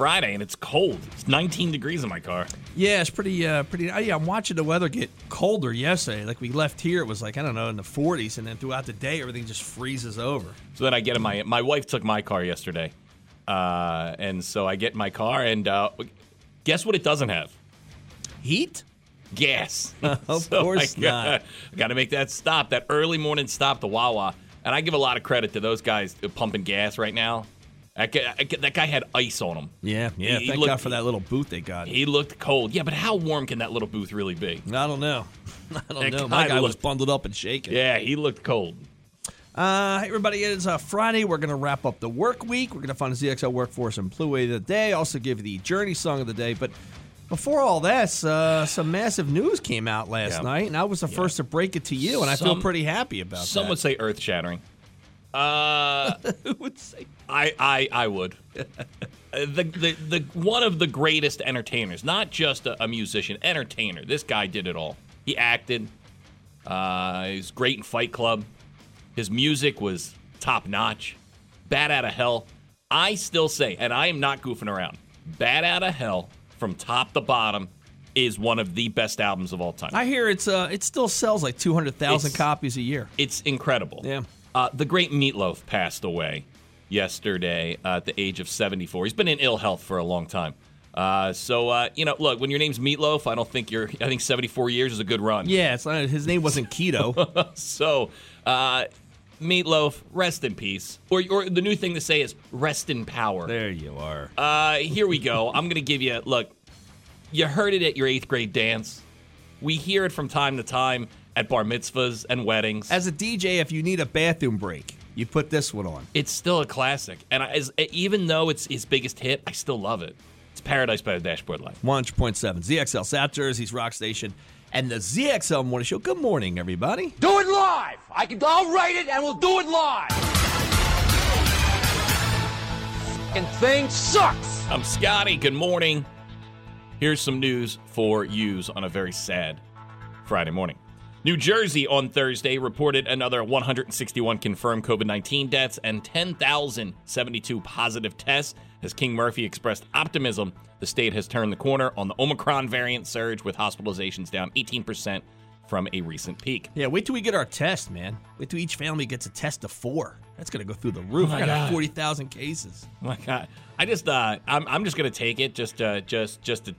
Friday and it's cold. It's 19 degrees in my car. Yeah, it's pretty, uh, pretty. Uh, yeah, I'm watching the weather get colder yesterday. Like we left here, it was like I don't know in the 40s, and then throughout the day, everything just freezes over. So then I get in my my wife took my car yesterday, uh, and so I get in my car and uh, guess what? It doesn't have Heat? gas. Of So course I gotta, not. I got to make that stop, that early morning stop to Wawa, and I give a lot of credit to those guys pumping gas right now. That guy, that guy had ice on him. Yeah, yeah. He Thank looked- God for that little booth they got. He looked cold. Yeah, but how warm can that little booth really be? I don't know. I don't That know. My guy guy was bundled up and shaking. Yeah, he looked cold. Uh, hey everybody, it is uh, Friday. We're going to wrap up the work week. We're going to find the ZXL Workforce Employee of the Day. Also give you the Journey Song of the Day. But before all this, uh, some massive news came out last Yeah. night, and I was the first to break it to you, and I feel pretty happy about Some that. would say earth shattering. Uh, Who would say? I, I, I would. Uh, the, the, the one of the greatest entertainers, not just a, a musician, entertainer. This guy did it all. He acted. Uh, he was great in Fight Club. His music was top notch. Bat Out of Hell. I still say, and I am not goofing around. Bat Out of Hell, from top to bottom, is one of the best albums of all time. I hear it's uh, it still sells like two hundred thousand copies a year. It's incredible. Yeah. Uh, the great Meatloaf passed away yesterday uh, at the age of 74. He's been in ill health for a long time. Uh, so uh, you know, look, when your name's Meatloaf, I don't think you're. I think 74 years is a good run. Yeah, it's not, his name wasn't Keto. So, uh, Meatloaf, rest in peace. Or, or the new thing to say is rest in power. there you are. Uh, here we go. I'm gonna give you. Look, you heard it at your eighth grade dance. We hear it from time to time at bar mitzvahs and weddings. As a DJ, if you need a bathroom break, you put this one on. it's still a classic, and I, as, even though it's his biggest hit, I still love it. It's Paradise by the Dashboard Light. 100.7 ZXL South Jersey's Rock Station and the ZXL Morning Show. Good morning, everybody. Do it live. I can. I'll write it, and we'll do it live. And thing sucks. I'm Scotty. Good morning. Here's some news for yous on a very sad Friday morning. New Jersey on Thursday reported another 161 confirmed COVID 19 deaths and 10,072 positive tests as King Murphy expressed optimism. The state has turned the corner on the Omicron variant surge with hospitalizations down 18% from a recent peak. Yeah, wait till we get our test, man. Wait till each family gets a test of four. That's going to go through the roof. Oh I got God. 40,000 cases. Oh my God, I just uh, I'm I'm just gonna take it, just uh, just just to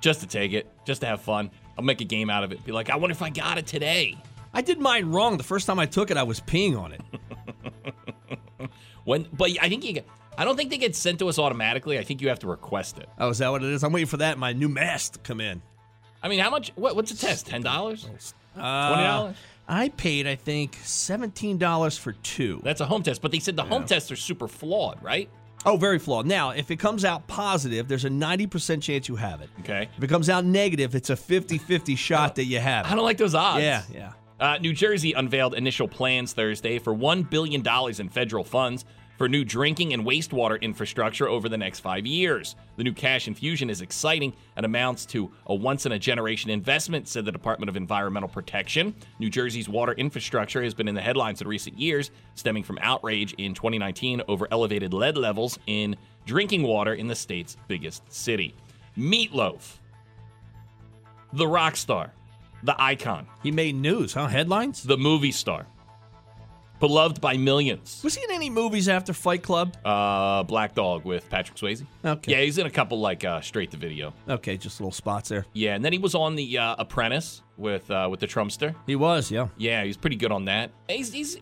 just to take it, just to have fun. I'll make a game out of it. Be like, I wonder if I got it today. I did mine wrong. The first time I took it, I was peeing on it. When, but I think you get. I don't think they get sent to us automatically. I think you have to request it. Oh, is that what it is? I'm waiting for that my new mask to come in. I mean, how much? What, what's a test? Ten dollars? Twenty Uh, dollars? I paid, I think, $17 for two. That's a home test. But they said the home tests are super flawed, right? Oh, very flawed. Now, if it comes out positive, there's a 90% chance you have it. Okay. If it comes out negative, it's a 50 50 shot that you have. it. I don't like those odds. Yeah, yeah. Uh, New Jersey unveiled initial plans Thursday for $1 billion in federal funds for new drinking and wastewater infrastructure over the next five years. The new cash infusion is exciting and amounts to a once in a generation investment, said the Department of Environmental Protection. New Jersey's water infrastructure has been in the headlines in recent years, stemming from outrage in 2019 over elevated lead levels in drinking water in the state's biggest city. Meatloaf, the rock star, the icon, He made news, huh? Headlines? the movie star, beloved by millions. Was he in any movies after Fight Club? Uh, Black Dog with Patrick Swayze. Okay. Yeah, he's in a couple like uh, straight to video. Okay, just little spots there. Yeah, and then he was on the uh, Apprentice with uh, with the Trumpster. He was, yeah. Yeah, he's pretty good on that. He's, he's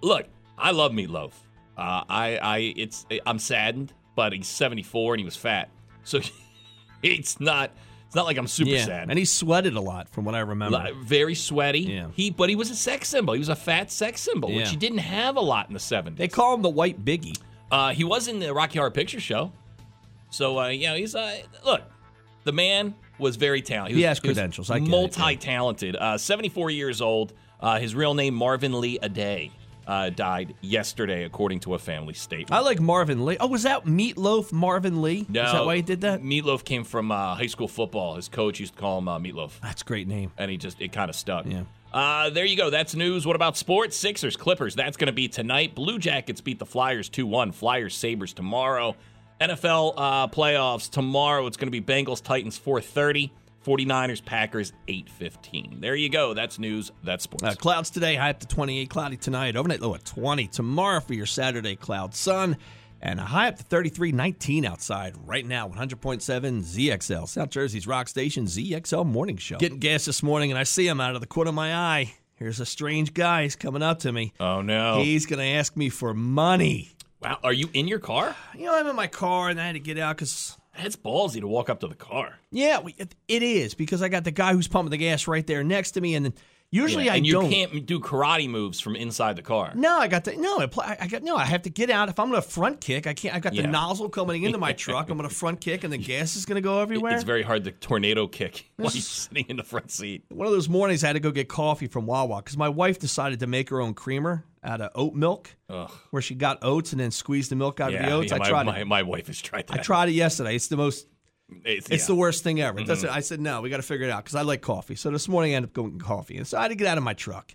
look. I love Meatloaf. Uh, I I it's I'm saddened, but he's 74 and he was fat, so it's not it's not like I'm super yeah. sad. And he sweated a lot, from what I remember. Li- very sweaty. Yeah. He but he was a sex symbol. He was a fat sex symbol, Yeah. which he didn't have a lot in the 70s. They call him the White Biggie. Uh, he was in the Rocky Horror Picture Show. So, uh, you know, he's, uh, look, the man was very talented. He has credentials. I get multi talented. Uh, 74 years old. Uh, his real name, Marvin Lee Aday, uh, died yesterday, according to a family statement. I like Marvin Lee. Oh, was that Meatloaf Marvin Lee? No, Is that why he did that? Meatloaf came from uh, high school football. His coach used to call him uh, Meatloaf. That's a great name. and he just it kind of stuck. Yeah. Uh, there you go. That's news. What about sports? Sixers, Clippers. That's going to be tonight. Blue Jackets beat the Flyers 2 1. Flyers, Sabres tomorrow. NFL uh, playoffs tomorrow. It's going to be Bengals, Titans 430. 49ers, Packers 815. There you go. That's news. That's sports. Uh, clouds today, high up to 28. Cloudy tonight. Overnight low at 20. Tomorrow for your Saturday, cloud sun. And a high up to 33, 19 outside right now. 100.7 ZXL. South Jersey's rock station, ZXL Morning Show. Getting gas this morning, and I see him out of the corner of my eye. Here's a strange guy. He's coming up to me. oh, no. He's going to ask me for money. wow. Are you in your car? You know, I'm in my car, and I had to get out because That's ballsy to walk up to the car. Yeah, it- is because I got the guy who's pumping the gas right there next to me, and then usually Yeah, I and you don't. can't do karate moves from inside the car. No, I got the no. I, I got no. I have to get out. If I'm going to front kick, I can't. I've got Yeah. the nozzle coming into my truck. I'm going to front kick, and the gas is going to go everywhere. It's very hard to tornado kick while you're sitting in the front seat. One of those mornings, I had to go get coffee from Wawa because my wife decided to make her own creamer out of oat milk, Ugh. where she got oats and then squeezed the milk out of the oats. yeah, I my, tried my, it. my wife has tried that. I tried it yesterday. It's the most It's, It's yeah. the worst thing ever. Doesn't, mm-hmm. I said, no, we got to figure it out because I like coffee. So this morning I ended up going coffee. And so I had to get out of my truck.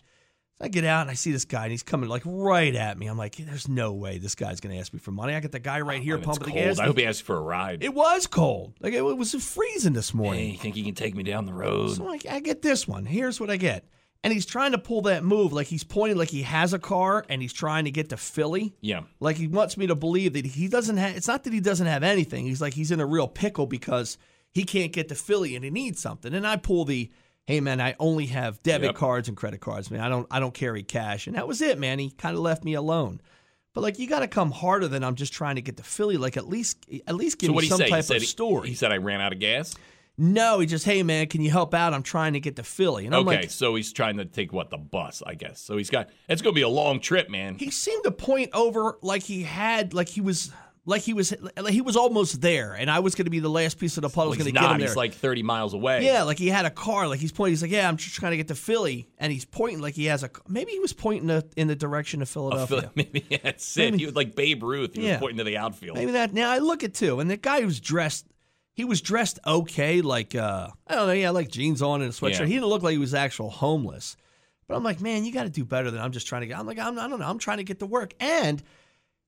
So I get out and I see this guy and he's coming like right at me. I'm like, there's no way this guy's going to ask me for money. I got the guy right here oh, And pumping the gas. I hope he asks for a ride. It was cold. Like it was freezing this hey, morning. you think you can take me down the road? So I, I get this one. Here's what I get. And he's trying to pull that move. Like he's pointing like he has a car and he's trying to get to Philly. Yeah. Like he wants me to believe that he doesn't have. It's not that he doesn't have anything. He's like he's in a real pickle because he can't get to Philly and he needs something. And I pull the, hey man, I only have debit Yep. cards and credit cards, man. I don't I don't carry cash. And that was it, man. He kind of left me alone. But like you got to come harder than I'm just trying to get to Philly. Like at least at least give So me what did he some type of story. He said I ran out of gas. No, he just hey man, can you help out? I'm trying to get to Philly. And I'm okay, like, so he's trying to take what the bus, I guess. So he's got. It's going to be a long trip, man. he seemed to point over like he had like he was like he was like he was almost there, and I was going to be the last piece of the puzzle Well, going he's to get him there. He's like 30 miles away. Yeah, like he had a car. Like he's pointing. He's like, yeah, I'm just trying to get to Philly, and he's pointing like he has a. Maybe he was pointing to, in the direction of Philadelphia. Maybe that's it. He was like Babe Ruth. He Yeah. was pointing to the outfield. Maybe that. Now I look at too, and the guy who's dressed, he was dressed okay. Like uh, I don't know, yeah, like jeans on and a sweatshirt. Yeah. He didn't look like he was actual homeless. But I'm like, man, you got to do better than I'm just trying to get. I'm like, I'm, I don't know, I'm trying to get to work, and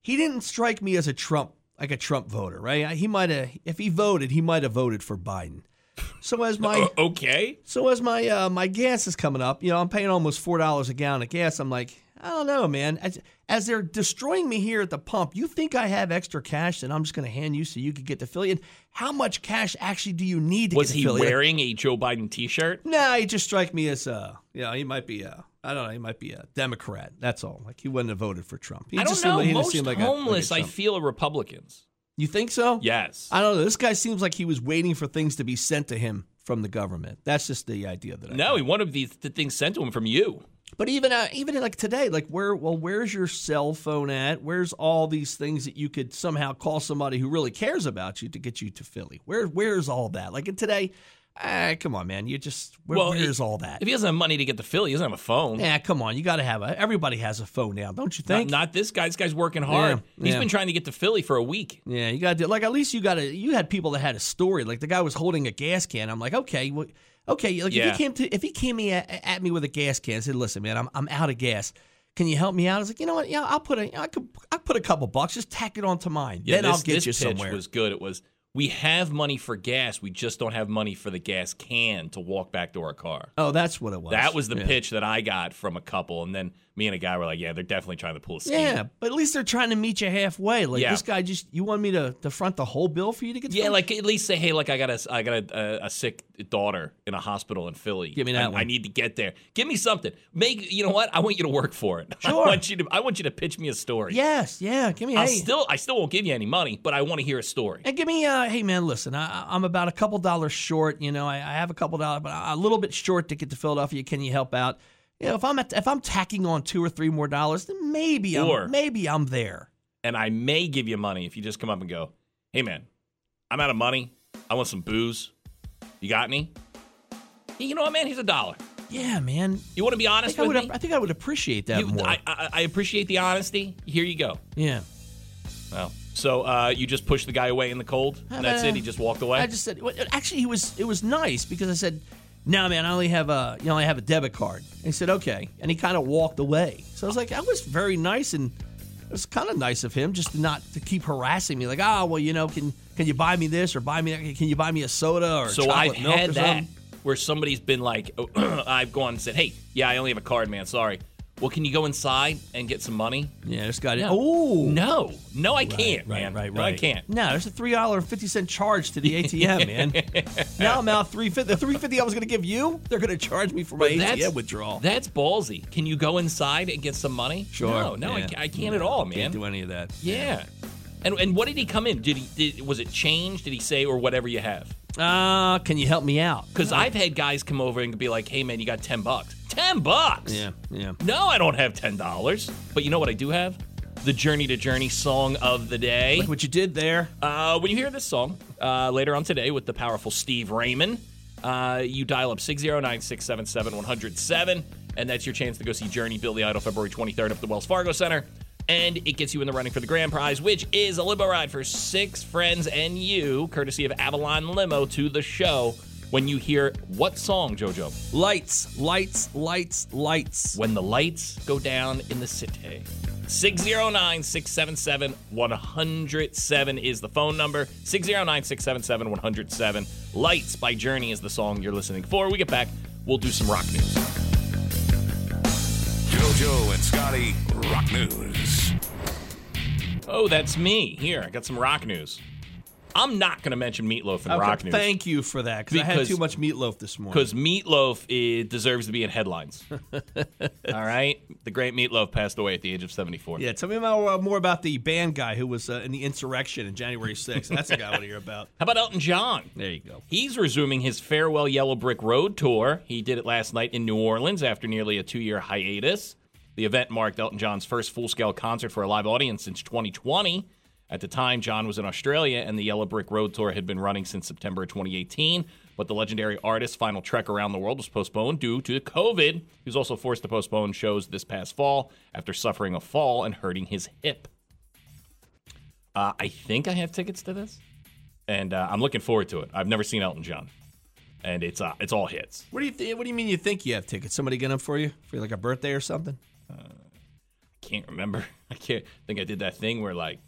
he didn't strike me as a Trump, like a Trump voter, right? He might have, if he voted, he might have voted for Biden. So as my O- okay. So as my uh, my gas is coming up, you know, I'm paying almost four dollars a gallon of gas. I'm like, I don't know, man. As, as they're destroying me here at the pump, you think I have extra cash that I'm just going to hand you so you could get to Philly? And how much cash actually do you need to Was get to he Philly? wearing a Joe Biden T-shirt? Nah, he just strike me as uh, you know, he might be a, I don't know, he might be a Democrat. That's all. Like he wouldn't have voted for Trump. He I don't just know. like- Most like a- like a homeless, I feel, are Republicans. You think so? Yes. I don't know. This guy seems like he was waiting for things to be sent to him from the government. That's just the idea that I no, he wanted these the things sent to him from you. But even uh, even like today, like where well, where's your cell phone at? Where's all these things that you could somehow call somebody who really cares about you to get you to Philly? Where where's all that? Like and today, ah, come on, man, you just where, Well, where's he- all that? If he doesn't have money to get to Philly, he doesn't have a phone. Yeah, come on, you got to have a. Everybody has a phone now, don't you Not, think? not this guy. This guy's working hard. Yeah, He's yeah. been trying to get to Philly for a week. Yeah, you got to like at least you got to. You had people that had a story. Like the guy was holding a gas can. I'm like, okay, well, okay. Like if he came to if he came me at, at me with a gas can, and said, listen, man, I'm I'm out of gas. Can you help me out? I was like, you know what? Yeah, I'll put a I could I put a couple bucks. Just tack it onto mine. Yeah, then this, I'll get this you pitch somewhere. was good. It was we have money for gas. We just don't have money for the gas can to walk back to our car. oh, that's what it was. That was the Yeah. pitch that I got from a couple, and then me and a guy were like, yeah, they're definitely trying to pull a scheme. Yeah, but at least they're trying to meet you halfway. Like Yeah. this guy just you want me to, to front the whole bill for you to get Yeah, like at least say, hey, like I got a, I got a, a, a sick daughter in a hospital in Philly. Give me that I, one. I need to get there. Give me something. Make you know what? I want you to work for it. Sure. I want you to. I want you to pitch me a story. Yes, yeah. Give me I'll hey. still, I still won't give you any money, but I want to hear a story. And give me, uh, hey man, listen, I, I'm about a couple dollars short. You know, I, I have a couple dollars, but a little bit short to get to Philadelphia. Can you help out? You know, if I'm at, if I'm tacking on two or three more dollars, then maybe Or- I'm maybe I'm there. and I may give you money if you just come up and go, "Hey man, I'm out of money. I want some booze. You got any?" You know what, man? Here's a dollar. Yeah, man. You want to be honest I with would me? I think I would appreciate that You- more. I, I, I appreciate the honesty. Here you go. yeah. Well, so uh, you just pushed the guy away in the cold, and that's it. He just walked away. I just said. well, Actually, he was. It was nice because I said, "No, man, I only have a. You know, I have a debit card." And he said, "Okay," and he kind of walked away. So I was like, "That was very nice," and it was kind of nice of him just to not to keep harassing me. Like, "Ah, well, you know, can can you buy me this or buy me? that? Can you buy me a soda or something? so I've had that where somebody's been like, I've gone and said, "Hey, yeah, I only have a card, man. Sorry. Well, can you go inside and get some money?" Yeah, this guy. No. Oh, No, no, I can't, right, man. right, No, I can't. No, there's a three dollar fifty cent charge to the ATM, man. now I'm out three fifty. The three fifty I was going to give you, they're going to charge me for my ATM withdrawal. That's ballsy. Can you go inside and get some money? Sure. No, no, Yeah. ca- I can't at all, man. Can't do any of that. yeah. And and what did he come in? Did he did, was it changed? Did he say or whatever you have? Uh, can you help me out? Because I've had guys come over and be like, "Hey, man, you got ten bucks? Ten bucks? Yeah, yeah. No, I don't have ten dollars. But you know what I do have? The Journey to Journey song of the day. Like what you did there. Uh, when you hear this song uh, later on today with the powerful Steve Raymond, uh, you dial up 609 677 107, and that's your chance to go see Journey Billy Idol February 23rd at the Wells Fargo Center. And it gets you in the running for the grand prize, which is a limo ride for six friends and you, courtesy of Avalon Limo, to the show. When you hear what song, JoJo? Lights, lights, lights, lights. When the lights go down in the city. 609 677 107 is the phone number. 609 677 107. Lights by Journey is the song you're listening for. We get back, we'll do some rock news. JoJo and Scotty Rock News. Oh, that's me. Here, I got some rock news. I'm not going to mention Meatloaf in Okay, rock news. Thank you for that because I had too much meatloaf this morning. Because Meatloaf it deserves to be in headlines. All right? The great Meatloaf passed away at the age of 74. yeah, tell me more, uh, more about the band guy who was uh, in the insurrection in January 6th. That's the guy I want to hear about. How about Elton John? There you go. He's resuming his Farewell Yellow Brick Road tour. He did it last night in New Orleans after nearly a two year hiatus. The event marked Elton John's first full scale concert for a live audience since 2020. At the time, John was in Australia, and the Yellow Brick Road tour had been running since September 2018. But the legendary artist's final trek around the world was postponed due to COVID. He was also forced to postpone shows this past fall after suffering a fall and hurting his hip. Uh, I think I have tickets to this, and uh, I'm looking forward to it. I've never seen Elton John, and it's uh, it's all hits. What do you th- What do you mean you think you have tickets? Somebody get them for you for like a birthday or something? Can't remember. I can't I think I did that thing where like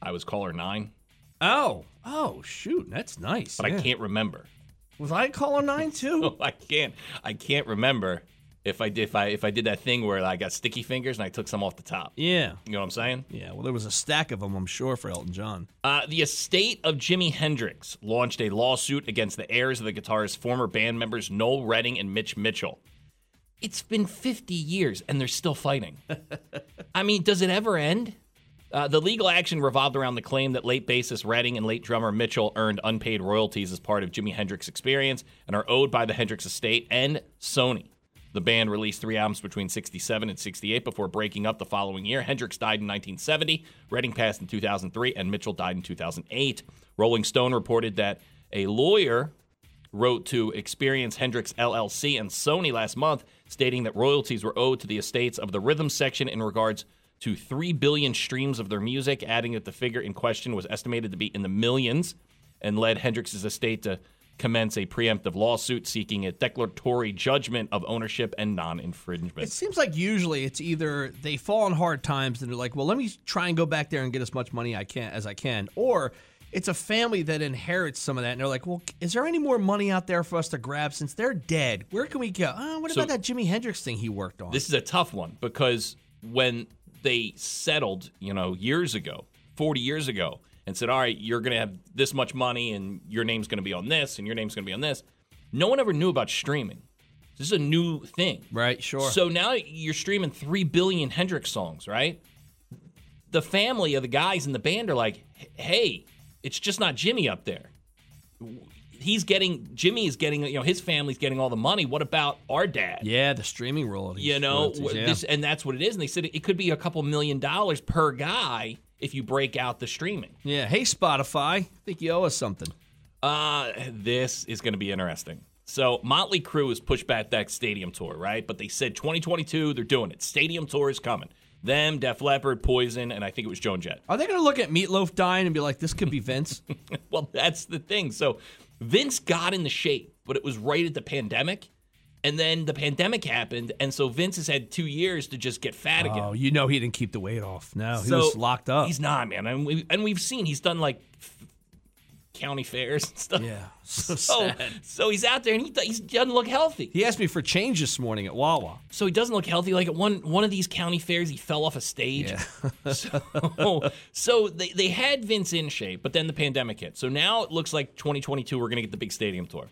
I was caller nine, Oh, oh, shoot, that's nice. but yeah. I can't remember. Was I caller nine too? I can't. I can't remember if I did if I if I did that thing where I got sticky fingers and I took some off the top. yeah, You know what I'm saying? yeah. Well, there was a stack of them, I'm sure, for Elton John. Uh, the estate of Jimi Hendrix launched a lawsuit against the heirs of the guitarist's former band members Noel Redding and Mitch Mitchell. It's been 50 years and they're still fighting. I mean, does it ever end? Uh, the legal action revolved around the claim that late bassist Redding and late drummer Mitchell earned unpaid royalties as part of Jimi Hendrix's experience and are owed by the Hendrix estate and Sony. The band released three albums between 67 and 68 before breaking up the following year. Hendrix died in 1970, Redding passed in 2003, and Mitchell died in 2008. Rolling Stone reported that a lawyer wrote to Experience Hendrix LLC and Sony last month, stating that royalties were owed to the estates of the rhythm section in regards to 3 billion streams of their music, adding that the figure in question was estimated to be in the millions and led Hendrix's estate to commence a preemptive lawsuit seeking a declaratory judgment of ownership and non infringement. It seems like usually it's either they fall on hard times and they're like, well, let me try and go back there and get as much money I can as I can, or it's a family that inherits some of that, and they're like, "Well, is there any more money out there for us to grab since they're dead? Where can we go? Oh, what So- about that Jimi Hendrix thing he worked on? This is a tough one because when they settled, you know, years ago, 40 years ago, and said, all right, you're going to have this much money and your name's going to be on this and your name's going to be on this, no one ever knew about streaming. This is a new thing. right? Sure. So now you're streaming 3 billion Hendrix songs, right? The family of the guys in the band are like, hey, it's just not Jimi up there. He's getting, Jimi is getting, you know, his family's getting all the money. What about our dad? yeah, the streaming royalties. you know royalties, yeah. this and that's what it is and they said it could be a couple million dollars per guy if you break out the streaming yeah. Hey, Spotify, I think you owe us something. uh this is going to be interesting so motley crue has pushed back that stadium tour right but they said 2022 they're doing it stadium tour is coming them def leppard poison and i think it was joan jett Are they going to look at Meatloaf dying and be like, "This could be Vince"? well that's the thing so vince got in the shape but it was right at the pandemic and then the pandemic happened and so vince has had two years to just get fat oh, again oh, you know he didn't keep the weight off. No, he So, was locked up. He's not, man. And, we, and we've seen he's done like county fairs and stuff. yeah, so So, sad. so he's out there and he, he doesn't look healthy. He asked me for change this morning at Wawa. So he doesn't look healthy. Like at one one of these county fairs, he fell off a stage. so so they, they had Vince in shape, but then the pandemic hit. So now it looks like 2022 we're gonna get the big stadium tour,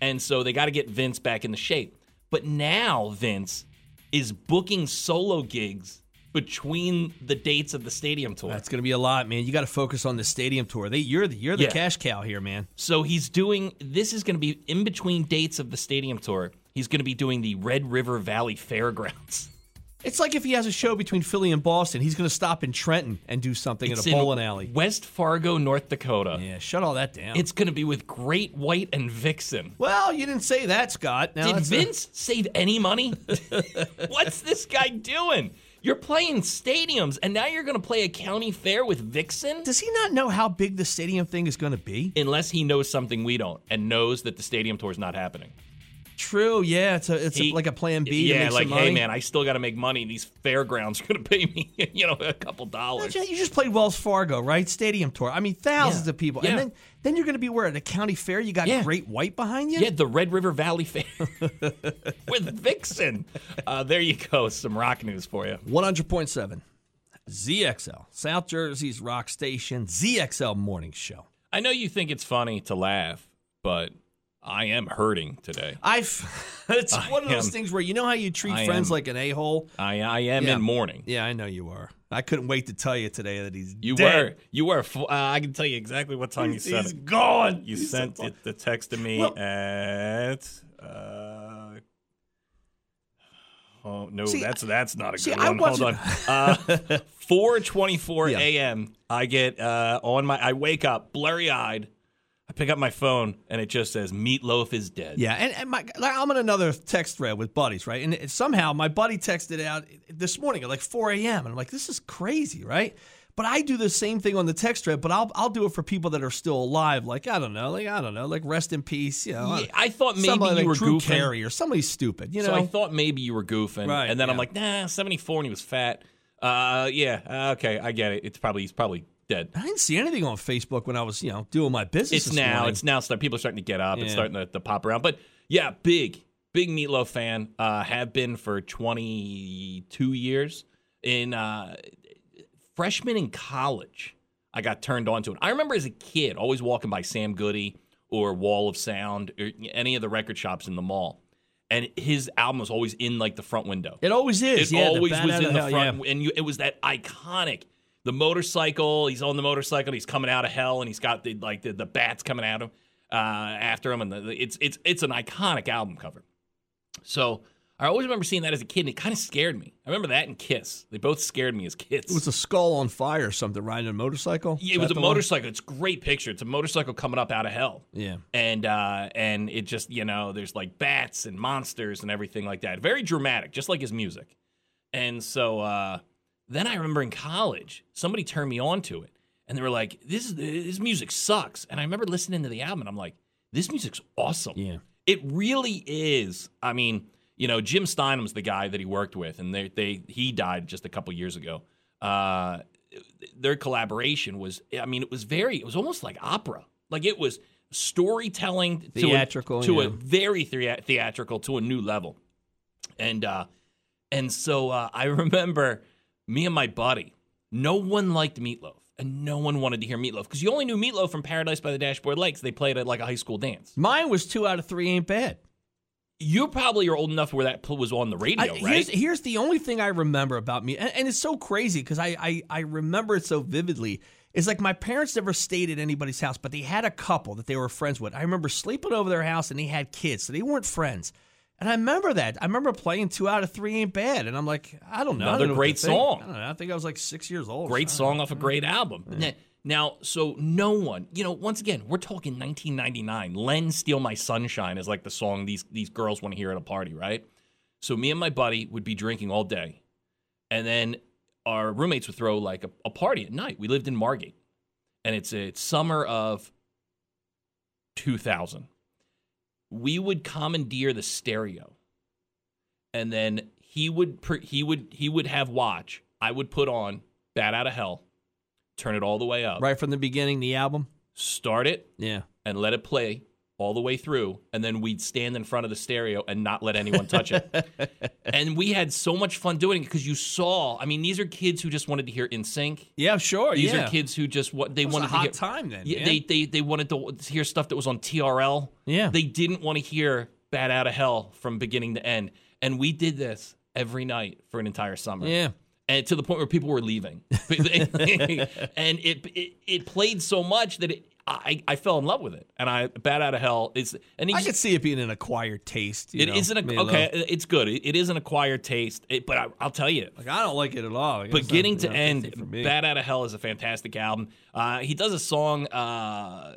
and so they got to get Vince back in the shape. But now Vince is booking solo gigs between the dates of the stadium tour. That's going to be a lot, man. You got to focus on the stadium tour. They, you're the you're the Yeah. cash cow here, man. So he's doing this is going to be in between dates of the stadium tour. He's going to be doing the Red River Valley Fairgrounds. It's like if he has a show between Philly and Boston, he's going to stop in Trenton and do something It's in a in bowling alley. West Fargo, North Dakota. Yeah, shut all that down. It's going to be with Great White and Vixen. well, you didn't say that, Scott. Now Did that's a- Vince save any money? What's this guy doing? You're playing stadiums, and now you're going to play a county fair with Vixen? does he not know how big the stadium thing is going to be? Unless he knows something we don't and knows that the stadium tour is not happening. True. Yeah, it's a it's a, like a plan B. Yeah, like, hey, man, I still got to make money. These fairgrounds are going to pay me, you know, a couple dollars. You just played Wells Fargo, right? Stadium tour. I mean, thousands Yeah. of people, Yeah. and then then you're going to be where at a county fair. You got Yeah. Great White behind you. Yeah, the Red River Valley Fair with Vixen. Uh, there you go. Some rock news for you. 100.7 ZXL, South Jersey's rock station, ZXL Morning Show. I know you think it's funny to laugh, but I am hurting today. I've it's I one of those am- things where you know how you treat I friends am- like an a hole. I I am Yeah. in mourning. Yeah, I know you are. I couldn't wait to tell you today that he's You dead. were you were. Uh, I can tell you exactly what time you said he's it. gone. You He's sent so it, the text to me Well- at. Uh, oh no, See, that's that's not a see, good I one. Hold on. Uh, Four twenty-four Yeah. a.m. I get uh, on my. I wake up blurry-eyed. I pick up my phone and it just says Meatloaf is dead. Yeah, and, and my, like, I'm on another text thread with buddies, right? And it, somehow my buddy texted out this morning at like 4 a.m. And I'm like, this is crazy, right? But I do the same thing on the text thread, but I'll I'll do it for people that are still alive. Like I don't know, like I don't know, like rest in peace. You know, Yeah, I thought maybe somebody you like were Drew goofing. Carey or somebody stupid. You know, So I thought maybe you were goofing, Right, and then I'm like, nah, 74 and he was fat. Uh, yeah, uh, okay, I get it. It's probably he's probably I didn't see anything on Facebook when I was you know doing my business. It's now. morning. It's now. Start, people are starting to get up. It's Yeah. starting to, to pop around. But yeah, big, big Meatloaf fan. Uh, have been for 22 years. In uh, freshman in college, I got turned on to it. I remember as a kid always walking by Sam Goody or Wall of Sound or any of the record shops in the mall, and his album was always in like the front window. It always is. It yeah, always was in the Hell, front, yeah. and you, it was that iconic. The motorcycle. He's on the motorcycle. He's coming out of hell, and he's got the like the, the bats coming at him uh, after him, and the, it's it's it's an iconic album cover. So I always remember seeing that as a kid, and it kind of scared me. I remember that and Kiss. They both scared me as kids. It was a skull on fire or something riding a motorcycle. Yeah, it was a the one? motorcycle. It's a great picture. It's a motorcycle coming up out of hell. Yeah. And uh, and it just you know there's like bats and monsters and everything like that. Very dramatic, just like his music. And so uh, then I remember in college somebody turned me on to it, and they were like, "This is this music sucks." And I remember listening to the album, and I'm like, "This music's awesome." Yeah. It really is. I mean, you know, Jim Steinman's the guy that he worked with, and they they he died just a couple years ago. Uh, their collaboration was. I mean, it was very. It was almost like opera. Like it was storytelling to a- Theatrical, to, yeah. a very thea- theatrical to a new level, and uh, and so uh, I remember me and my buddy. No one liked Meatloaf, and no one wanted to hear Meatloaf because you only knew Meatloaf from Paradise by the Dashboard Lakes. They played it like a high school dance. Mine was two out of three ain't bad. You probably are old enough where that was on the radio, I, right? here's, here's the only thing I remember about me, and, and it's so crazy because I, I I remember it so vividly. It's like my parents never stayed at anybody's house, but they had a couple that they were friends with. I remember sleeping over their house, and they had kids, so they weren't friends. And I remember that. I remember playing two out of three ain't bad, and I'm like, I don't know. I Another don't know what great think. song. I don't know. I think I was like six years old. Great I don't song off a great album. Now- Now, so no one, you know, once again, we're talking 1999. Len Steal My Sunshine is like the song these these girls want to hear at a party, right? So me and my buddy would be drinking all day. And then our roommates would throw like a, a party at night. We lived in Margate. And it's it's summer of 2000. We would commandeer the stereo. And then he would he would he would have watch. I would put on Bat Out of Hell, turn it all the way up, Right from the beginning, the album. start it, Yeah. and let it play all the way through. And then we'd stand in front of the stereo and not let anyone touch it. and we had so much fun doing it because you saw. I mean, these are kids who just wanted to hear NSYNC. Yeah, sure. These yeah. are kids who just what they It was a wanted hot to hear. time then, Yeah, man. they they they wanted to hear stuff that was on TRL. Yeah. they didn't want to hear "Bat Out of Hell" from beginning to end. And we did this every night for an entire summer. Yeah. And to the point where people were leaving. and it, it it played so much that it, I I fell in love with it. And I "Bat Out of Hell" is and I could see it being an acquired taste. You it isn't a, okay. It's good. It, it is an acquired taste. It, but I, I'll tell you, Like I don't like it at all. It's beginning to end, 50 for me. Bat Out of Hell is a fantastic album. Uh, he does a song uh,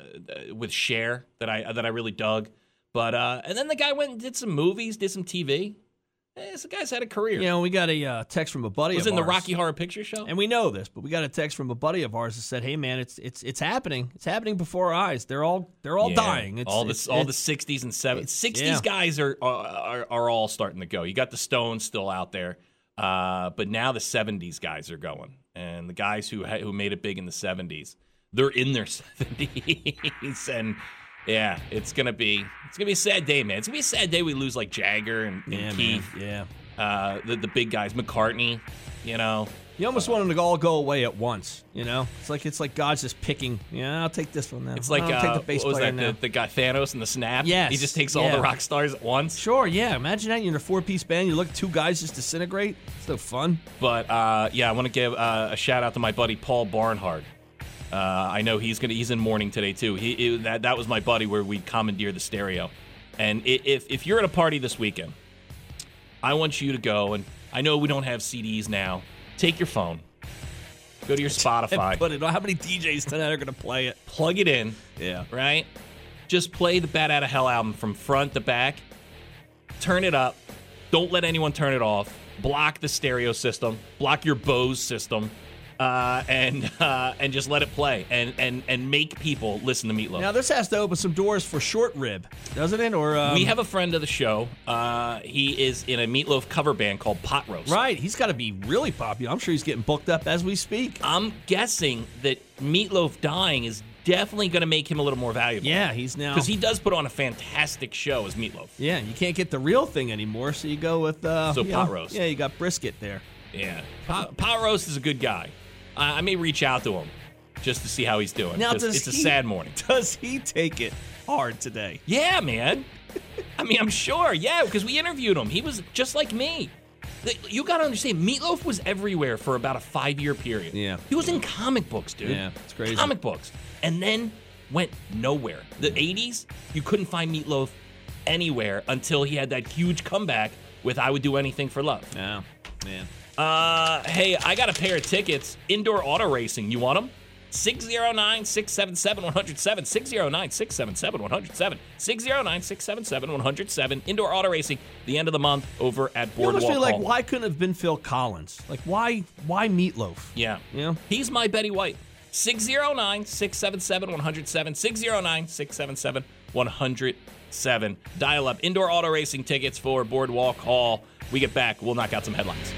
with Cher that I that I really dug. But uh, and then the guy went and did some movies, did some TV. Eh, this guy's had a career. You know, we got a uh, text from a buddy. It was in the ours. Rocky Horror Picture Show. and we know this, but we got a text from a buddy of ours that said, "Hey, man, it's it's it's happening. It's happening before our eyes. They're all they're all Yeah. dying. It's, all the it's, all the '60s and '70s. '60s yeah. guys are, are are all starting to go. You got the Stones still out there, uh, but now the '70s guys are going, and the guys who who made it big in the '70s, they're in their '70s, and yeah, it's gonna be it's gonna be a sad day, man. It's gonna be a sad day. We lose like Jagger and, and yeah, man, Keith, yeah. uh, the the big guys, McCartney. You know, You almost want them to all go away at once. You know, it's like it's like God's just picking. Yeah, I'll take this one now. it's like I'll uh, take the bass what was player that? now. The, the guy Thanos and the Snap. Yes, he just takes all the rock stars at once. Sure, yeah. Imagine that you're in a four piece band. You look at two guys just disintegrate. It's no fun. But uh, yeah, I want to give uh, a shout out to my buddy Paul Barnhart. Uh, I know he's gonna he's in mourning today too. He it, that that was my buddy where we commandeer the stereo. And if if you're at a party this weekend, I want you to go and I know we don't have CDs now. Take your phone, go to your Spotify, But it, how many DJs tonight are going to play it? plug it in, Yeah. right? Just play the Bat Out of Hell album from front to back. Turn it up. Don't let anyone turn it off. Block the stereo system. Block your Bose system. Uh, and uh, and just let it play and, and and make people listen to Meatloaf. Now this has to open some doors for short rib, doesn't it? Or um, we have a friend of the show. Uh, he is in a Meatloaf cover band called Pot Roast. right. He's got to be really popular. I'm sure he's getting booked up as we speak. I'm guessing that Meatloaf dying is definitely going to make him a little more valuable. Yeah, he's now because he does put on a fantastic show as Meatloaf. Yeah, you can't get the real thing anymore, so you go with uh, So pot know, roast. Yeah, you got brisket there. Yeah, Pot, Pot Roast is a good guy. I, I may reach out to him just to see how he's doing. Now, does it's a sad morning. Does he take it hard today? Yeah, man. I mean, I'm sure. Yeah, because we interviewed him. He was just like me. You got to understand, Meatloaf was everywhere for about a five year period. Yeah. He was in comic books, dude. Yeah, it's crazy. Comic books. And then went nowhere. The 80s, you couldn't find Meatloaf anywhere until he had that huge comeback with I Would Do Anything for Love. Yeah, man. Uh, hey, I got a pair of tickets. Indoor auto racing. You want them? 609 677 107. 609 677 107. 609 677 107. Indoor auto racing, the end of the month over at You almost Boardwalk feel like why couldn't it have been Phil Collins? Like why why meatloaf? Yeah. Yeah. He's my Betty White. 609 677 107. 609 677 107. Dial up indoor auto racing tickets for Boardwalk Hall. We get back, we'll knock out some headlines.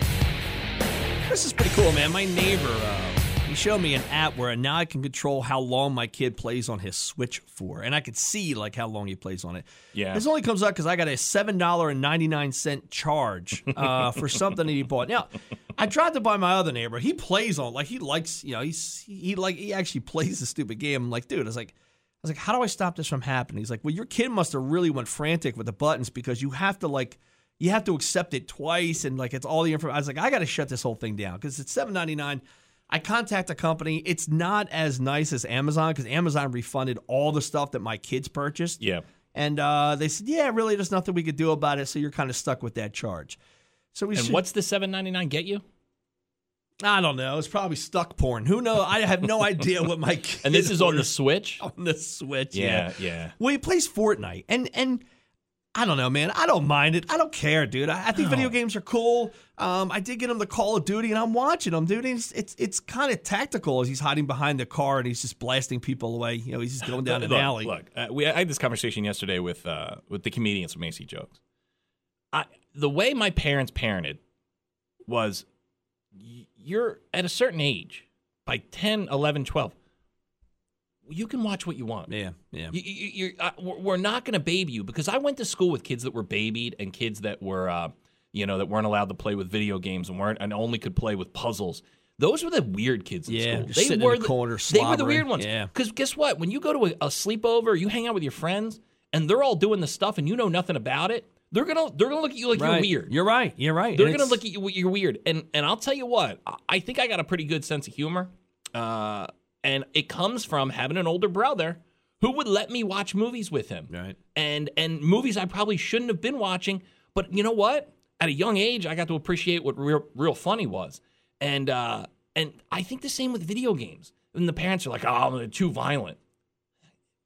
This is pretty cool, man. My neighbor, uh, he showed me an app where now I can control how long my kid plays on his Switch for, and I could see like how long he plays on it. Yeah. This only comes up because I got a seven dollar and ninety nine cent charge uh, for something that he bought. Now, I tried to buy my other neighbor. He plays on like he likes, you know, he's he like he actually plays the stupid game. I'm like, dude, I was like. I was like, how do I stop this from happening? He's like, well, your kid must have really went frantic with the buttons because you have to like, you have to accept it twice and like it's all the information. I was like, I got to shut this whole thing down because it's seven ninety nine. I contact a company. It's not as nice as Amazon because Amazon refunded all the stuff that my kids purchased. Yeah. And uh, they said, yeah, really, there's nothing we could do about it. So you're kind of stuck with that charge. So we And should. what's the seven ninety nine get you? I don't know. It's probably stuck porn. Who knows? I have no idea what my And this is on the Switch. on the Switch. Yeah, yeah. Well, he plays Fortnite, and and I don't know, man. I don't mind it. I don't care, dude. I, I think video games are cool. Um, I did get him the Call of Duty, and I'm watching him, dude. It's it's, it's kind of tactical as he's hiding behind the car and he's just blasting people away. You know, he's just going down an alley. Look, uh, we, I had this conversation yesterday with uh, with the comedians from AC Jokes. I, the way my parents parented was you're at a certain age, by 10, 11, 12, you can watch what you want. Yeah, yeah. You, uh, we're not going to baby you because I went to school with kids that were babied and kids that were, uh, you know, that weren't allowed to play with video games and weren't and only could play with puzzles. Those were the weird kids in Yeah, school. in were the corner They were the weird ones. Yeah. Because guess what? When you go to a, a sleepover, you hang out with your friends, and they're all doing the stuff, and you know nothing about it. They're gonna they're gonna look at you like right. you're weird. You're right. You're right. They're And gonna it's- look at you. You're weird, and and I'll tell you what. I think I got a pretty good sense of humor, uh, and it comes from having an older brother who would let me watch movies with him, Right. And and movies I probably shouldn't have been watching, but you know what? At a young age, I got to appreciate what real real funny was, and uh, and I think the same with video games. And the parents are like, "Oh, they're too violent."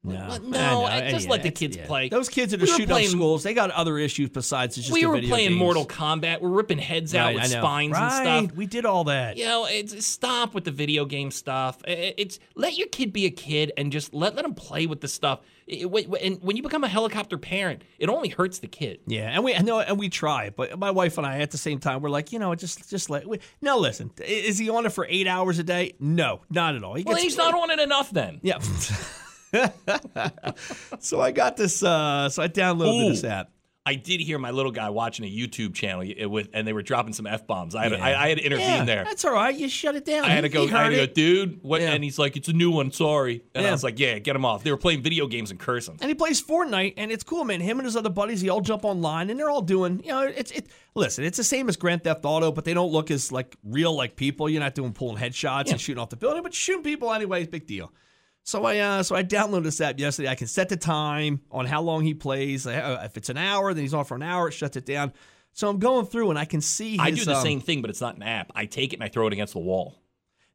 No, Well, I no, know. I- just Yeah, let the kids yeah. play. Those kids that are We were shooting up schools, they got other issues besides just video games. we were video playing games. Mortal Kombat. We're ripping heads out with spines right. and stuff. We did all that. You know, it's stop with the video game stuff. I- I- It's let your kid be a kid and just let let him play with the stuff. It- it- and when you become a helicopter parent, it only hurts the kid. Yeah, and we I know and we try, but my wife and I at the same time we're like, you know, just just let. We, now listen, is he on it for eight hours a day? No, not at all. He Well, gets- he's not on it enough then. Yeah. so I got this. Uh, so I downloaded Ooh. this app. I did hear my little guy watching a YouTube channel with, and they were dropping some f bombs. I Yeah. I, I had to intervene Yeah, there. That's all right. You shut it down. I had to go. I had to go, dude. What? Yeah. And he's like, "It's a new one. Sorry." And I was like, "Yeah, get him off." They were playing video games and cursing. and he plays Fortnite, and it's cool, man. Him and his other buddies, they all jump online, and they're all doing, you know, it's it. Listen, it's the same as Grand Theft Auto, but they don't look as like real like people. You're not doing pulling headshots and shooting off the building, but shooting people anyway. is Big deal. So I uh, so I downloaded this app yesterday. I can set the time on how long he plays. Uh, If it's an hour, then he's on for an hour. It shuts it down. So I'm going through and I can see. His, I do the um, same thing, but it's not an app. I take it and I throw it against the wall.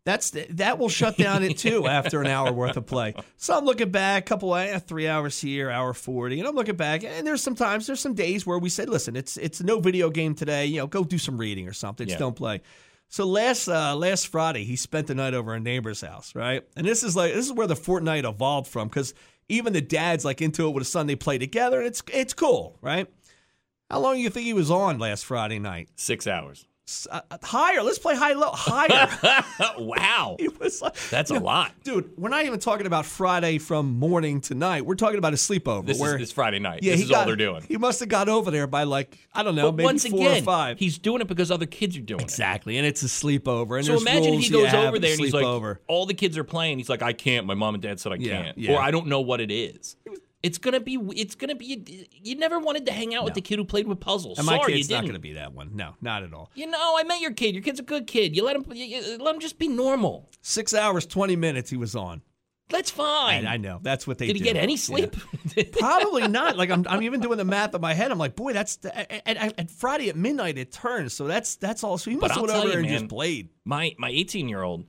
That's the, that will shut down it too after an hour worth of play. So I'm looking back, a couple of three hours here, hour forty, and I'm looking back, and there's some times, there's some days where we said, listen, it's it's no video game today. You know, go do some reading or something. Just don't play. So last uh, last Friday, he spent the night over a neighbor's house, right? And this is like this is where the Fortnite evolved from because even the dad's like into it with a son. They play together, and it's it's cool, right? How long do you think he was on last Friday night? Six hours. S- uh, higher. Let's play high low. Higher. wow, It was like, that's a lot. dude. We're not even talking about Friday from morning to night. We're talking about a sleepover. This where, is this Friday night. yeah, this he is got, all they're doing. He must have got over there by like I don't know, But maybe once four again, or five. he's doing it because other kids are doing it. exactly, and it's a sleepover. And So imagine he goes over there and he's like, sleepover. all the kids are playing. He's like, I can't. My mom and dad said I Yeah, can't, yeah. or I don't know what it is. It's gonna be. It's gonna be. You never wanted to hang out with the kid who played with puzzles. and my Sorry, kid's you not didn't. to be that one. No, not at all. You know, I met your kid. Your kid's a good kid. You let him. You, you let him just be normal. Six hours, twenty minutes. He was on. That's fine. I, I know that's what they do. Did he get any Yeah. sleep? Probably not. Like I'm, I'm even doing the math in my head. I'm like, boy, that's the, at, at, at Friday at midnight it turns. So that's that's all. So he must have went over you, there and man, just played. my my 18 year old,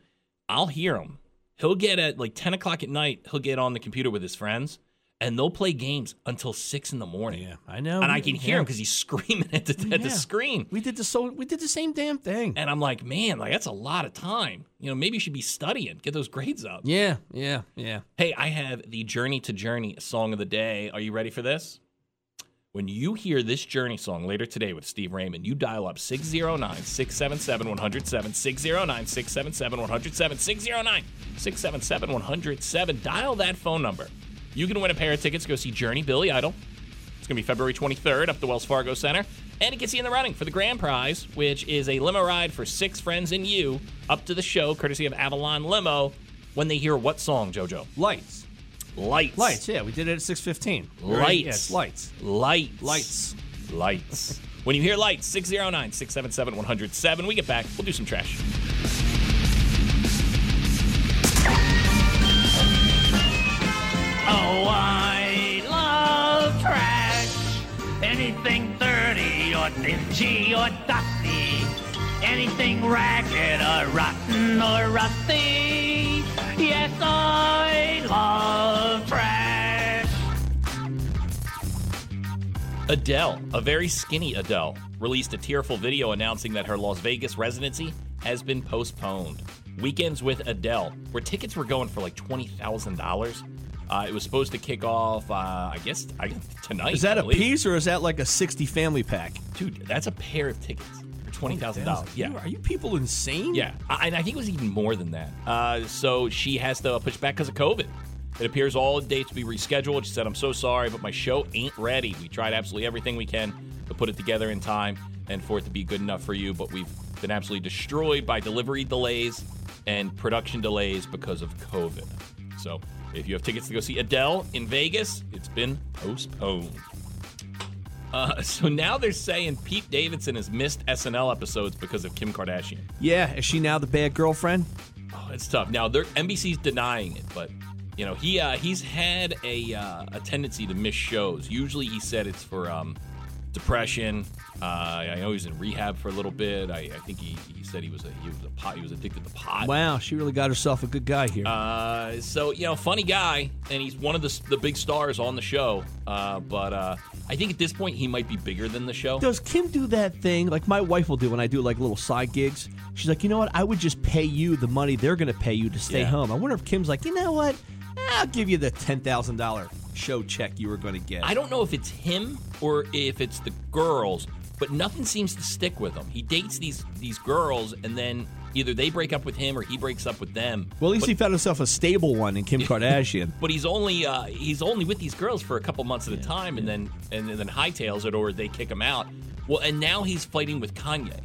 I'll hear him. He'll get at like 10 o'clock at night. He'll get on the computer with his friends, and they'll play games until six in the morning. Yeah, I know. And I can hear Yeah. him because he's screaming at the at the screen. We did the so we did the same damn thing. And I'm like, man, like that's a lot of time. You know, maybe you should be studying, get those grades up. Yeah, yeah, yeah. Hey, I have the Journey to Journey song of the day. Are you ready for this? When you hear this Journey song later today with Steve Raymond, you dial up 609 677 107, 609 677 107, 609 677 107. Dial that phone number. You can win a pair of tickets to go see Journey Billy Idol. It's going to be February 23rd up at the Wells Fargo Center. And it gets you in the running for the grand prize, which is a limo ride for six friends and you up to the show, courtesy of Avalon Limo, when they hear what song, JoJo? Lights. Lights. Lights, yeah, we did it at 615. Lights. Yeah, it's lights. Lights. Lights. Lights. when you hear lights, 609 677 107. We get back, we'll do some trash. I love trash. Anything dirty or dingy or dusty. Anything ragged or rotten or rusty. Yes, I love trash. Adele, a very skinny Adele, released a tearful video announcing that her Las Vegas residency has been postponed. Weekends with Adele, where tickets were going for like $20,000. Uh, it was supposed to kick off, uh, I guess, I tonight. Is that I a believe. piece or is that like a 60 family pack? Dude, that's a pair of tickets for $20,000. Yeah. Are you people insane? Yeah, I, and I think it was even more than that. Uh, so she has to push back because of COVID. It appears all dates will be rescheduled. She said, "I'm so sorry, but my show ain't ready. We tried absolutely everything we can to put it together in time and for it to be good enough for you, but we've been absolutely destroyed by delivery delays and production delays because of COVID." So, if you have tickets to go see Adele in Vegas, it's been postponed. Uh, so now they're saying Pete Davidson has missed SNL episodes because of Kim Kardashian. Yeah, is she now the bad girlfriend? Oh, it's tough. Now, they're, NBC's denying it, but you know he uh, he's had a uh, a tendency to miss shows. Usually, he said it's for um, depression. Uh, I know he was in rehab for a little bit. I, I think he, he said he was a he was a pot he was addicted to pot. Wow, she really got herself a good guy here. Uh, so you know, funny guy, and he's one of the the big stars on the show. Uh, but uh, I think at this point he might be bigger than the show. Does Kim do that thing like my wife will do when I do like little side gigs? She's like, you know what? I would just pay you the money they're going to pay you to stay Yeah. home. I wonder if Kim's like, you know what? I'll give you the ten thousand dollar show check you were going to get. I don't know if it's him or if it's the girls, but nothing seems to stick with him. He dates these these girls, and then either they break up with him or he breaks up with them. well, at least but, he found himself a stable one in Kim Kardashian. but he's only uh, he's only with these girls for a couple months at a time, and then and then hightails it, or they kick him out. Well, and now he's fighting with Kanye.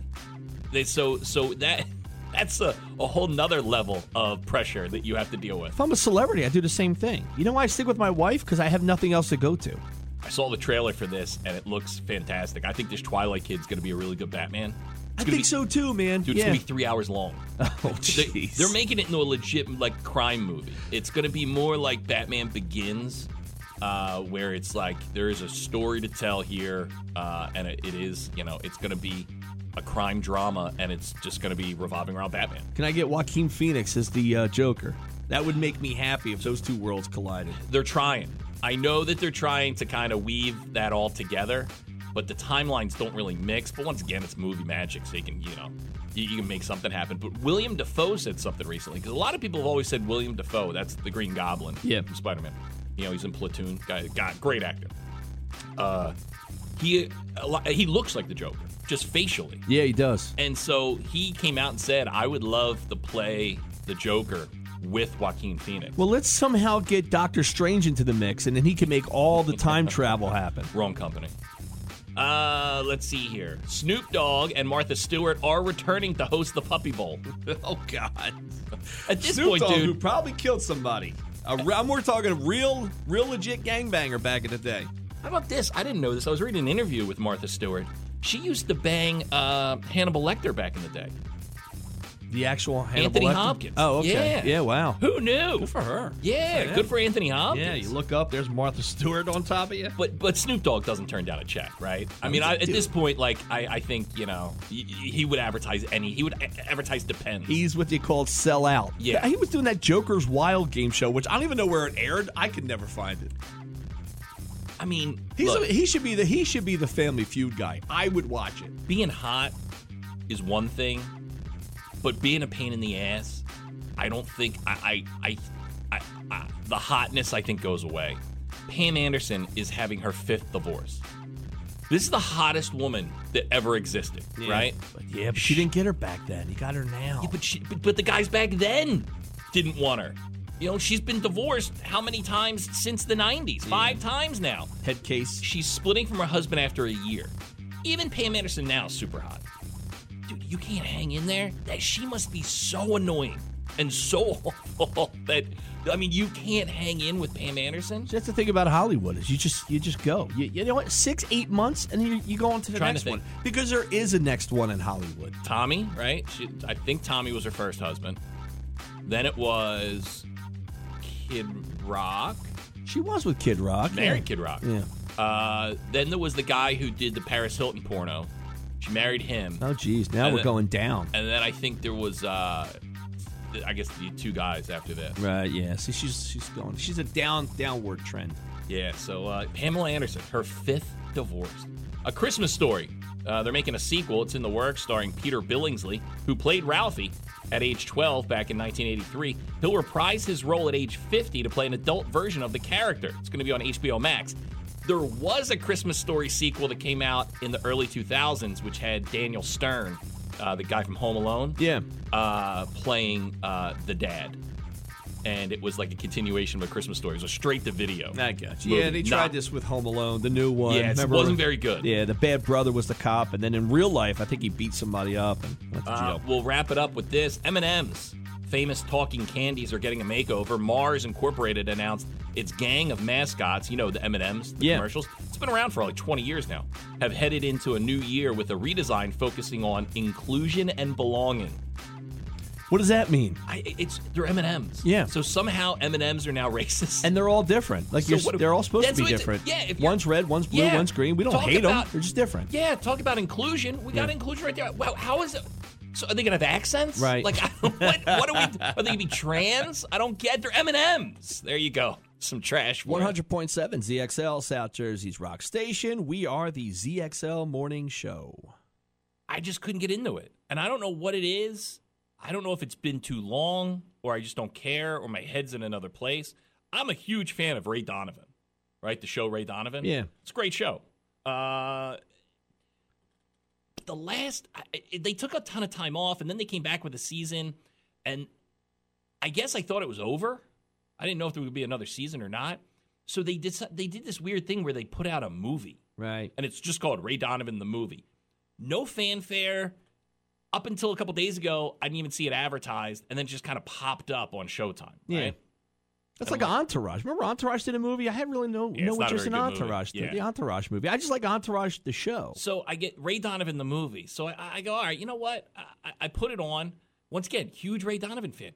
They, so so that that's a, a whole nother level of pressure that you have to deal with. if I'm a celebrity, I do the same thing. You know why I stick with my wife? Because I have nothing else to go to. I saw the trailer for this, and it looks fantastic. I think this Twilight kid's going to be a really good Batman. I It's think be- so too, man. Dude, it's gonna be three hours long. oh, They, jeez. they're making it into a legit like crime movie. It's gonna be more like Batman Begins, uh, where it's like there is a story to tell here, uh, and it, it is you know it's gonna be a crime drama, and it's just gonna be revolving around Batman. Can I get Joaquin Phoenix as the uh, Joker? That would make me happy if those two worlds collided. They're trying. I know that they're trying to kind of weave that all together, but the timelines don't really mix. But once again, it's movie magic, so you can you know you, you can make something happen. But William Dafoe said something recently because a lot of people have always said William Dafoe. That's the Green Goblin. Yeah. from Spider Man. You know, he's in Platoon. Guy, guy, great actor. Uh, he a lot, he looks like the Joker, just facially. Yeah, he does. And so he came out and said, "I would love to play the Joker with Joaquin Phoenix." Well, let's somehow get Doctor Strange into the mix, and then he can make all the time travel happen. Wrong company. Uh, let's see here. Snoop Dogg and Martha Stewart are returning to host the Puppy Bowl. Oh God! At this Snoop point, Dogg, who probably killed somebody. A, re- I'm more talking real, real legit gangbanger back in the day. how about this? I didn't know this. I was reading an interview with Martha Stewart. She used to bang uh, Hannibal Lecter back in the day. The actual Hannibal Anthony Lecter? Hopkins. Oh, okay. Yeah. Yeah, wow. Who knew? Good for her. Yeah, Yeah. good for Anthony Hopkins. Yeah, you look up. There's Martha Stewart on top of you. But but Snoop Dogg doesn't turn down a check, right? I mean, I, at this point, like I, I think you know he, he would advertise any. He would a- advertise Depends. He's what they call sell out. Yeah. he was doing that Joker's Wild game show, which I don't even know where it aired. I could never find it. I mean, He's look, he should be the he should be the Family Feud guy. I would watch it. being hot is one thing, but being a pain in the ass, I don't think I I, I, I, I the hotness I think goes away. Pam Anderson is having her fifth divorce. This is the hottest woman that ever existed, right? But yeah, but she didn't get her back then. He got her now. Yeah, but, she, but but the guys back then didn't want her. You know, she's been divorced how many times since the 90s? Mm. Five times now. Head case. She's splitting from her husband after a year. Even Pam Anderson now is super hot. Dude, you can't hang in there. That she must be so annoying and so awful that I mean you can't hang in with Pam Anderson. That's the thing about Hollywood is you just you just go. You, you know what? Six eight months and you, you go on to the Trying next think. one because there is a next one in Hollywood. Tommy, right? She, I think Tommy was her first husband. Then it was Kid Rock. She was with Kid Rock. Married yeah. Kid Rock. Yeah. Uh, then there was the guy who did the Paris Hilton porno. She married him. Oh geez, now And we're then- going down. And then I think there was, uh, I guess, the two guys after that. Right. Yeah. See, she's she's going. She's a down downward trend. Yeah, so uh, Pamela Anderson, her fifth divorce. A Christmas Story. Uh, they're making a sequel. It's in the works, starring Peter Billingsley, who played Ralphie at age 12 back in 1983. He'll reprise his role at age 50 to play an adult version of the character. It's going to be on HBO Max. There was a Christmas Story sequel that came out in the early 2000s, which had Daniel Stern, uh, the guy from Home Alone, Yeah. uh, playing uh, the dad. And it was like a continuation of a Christmas Story. It was a straight to video. I got you. movie. Yeah, they tried Not- this with Home Alone, the new one. Yeah, it Remember? wasn't very good. Yeah, the bad brother was the cop, and then in real life, I think he beat somebody up and went to Uh, jail. we'll wrap it up with this. M&M's famous talking candies are getting a makeover. Mars Incorporated announced its gang of mascots, you know, the M&M's, the Yeah. commercials. It's been around for like 20 years now. Have headed into a new year with a redesign focusing on inclusion and belonging. What does that mean? I, it's they're M&M's. Yeah. So somehow M&M's are now racist. And they're all different. Like So you're, what- they're all supposed to be different. yeah, if one's red, one's blue, Yeah. one's green. We don't hate about- them. They're just different. Yeah, talk about inclusion. We got Yeah. inclusion right there. Wow, how is it? So are they gonna have accents? Right. Like, what? What are we? Are they gonna be trans? I don't get. They're M and M's. There you go. Some trash. One hundred point seven ZXL South Jersey's Rock Station. We are the ZXL Morning Show. I just couldn't get into it, and I don't know what it is. I don't know if it's been too long, or I just don't care, or my head's in another place. I'm a huge fan of Ray Donovan, right? The show Ray Donovan. Yeah. it's a great show. Uh, the last they took a ton of time off, and then they came back with a season, and I guess I thought it was over. I didn't know if there would be another season or not. So they did they did this weird thing where they put out a movie Right. and it's just called Ray Donovan the movie. No fanfare. Up until a couple days ago, I didn't even see it advertised, and then it just kind of popped up on Showtime. Yeah. Right? That's like Entourage. Remember Entourage did a movie? I hadn't really no Yeah, know it's what not a just an very good movie. Entourage did. Yeah. The Entourage movie. I just like Entourage the show. So I get Ray Donovan the movie. So I, I go, all right, you know what? I, I- put it on. Once again, huge Ray Donovan fan.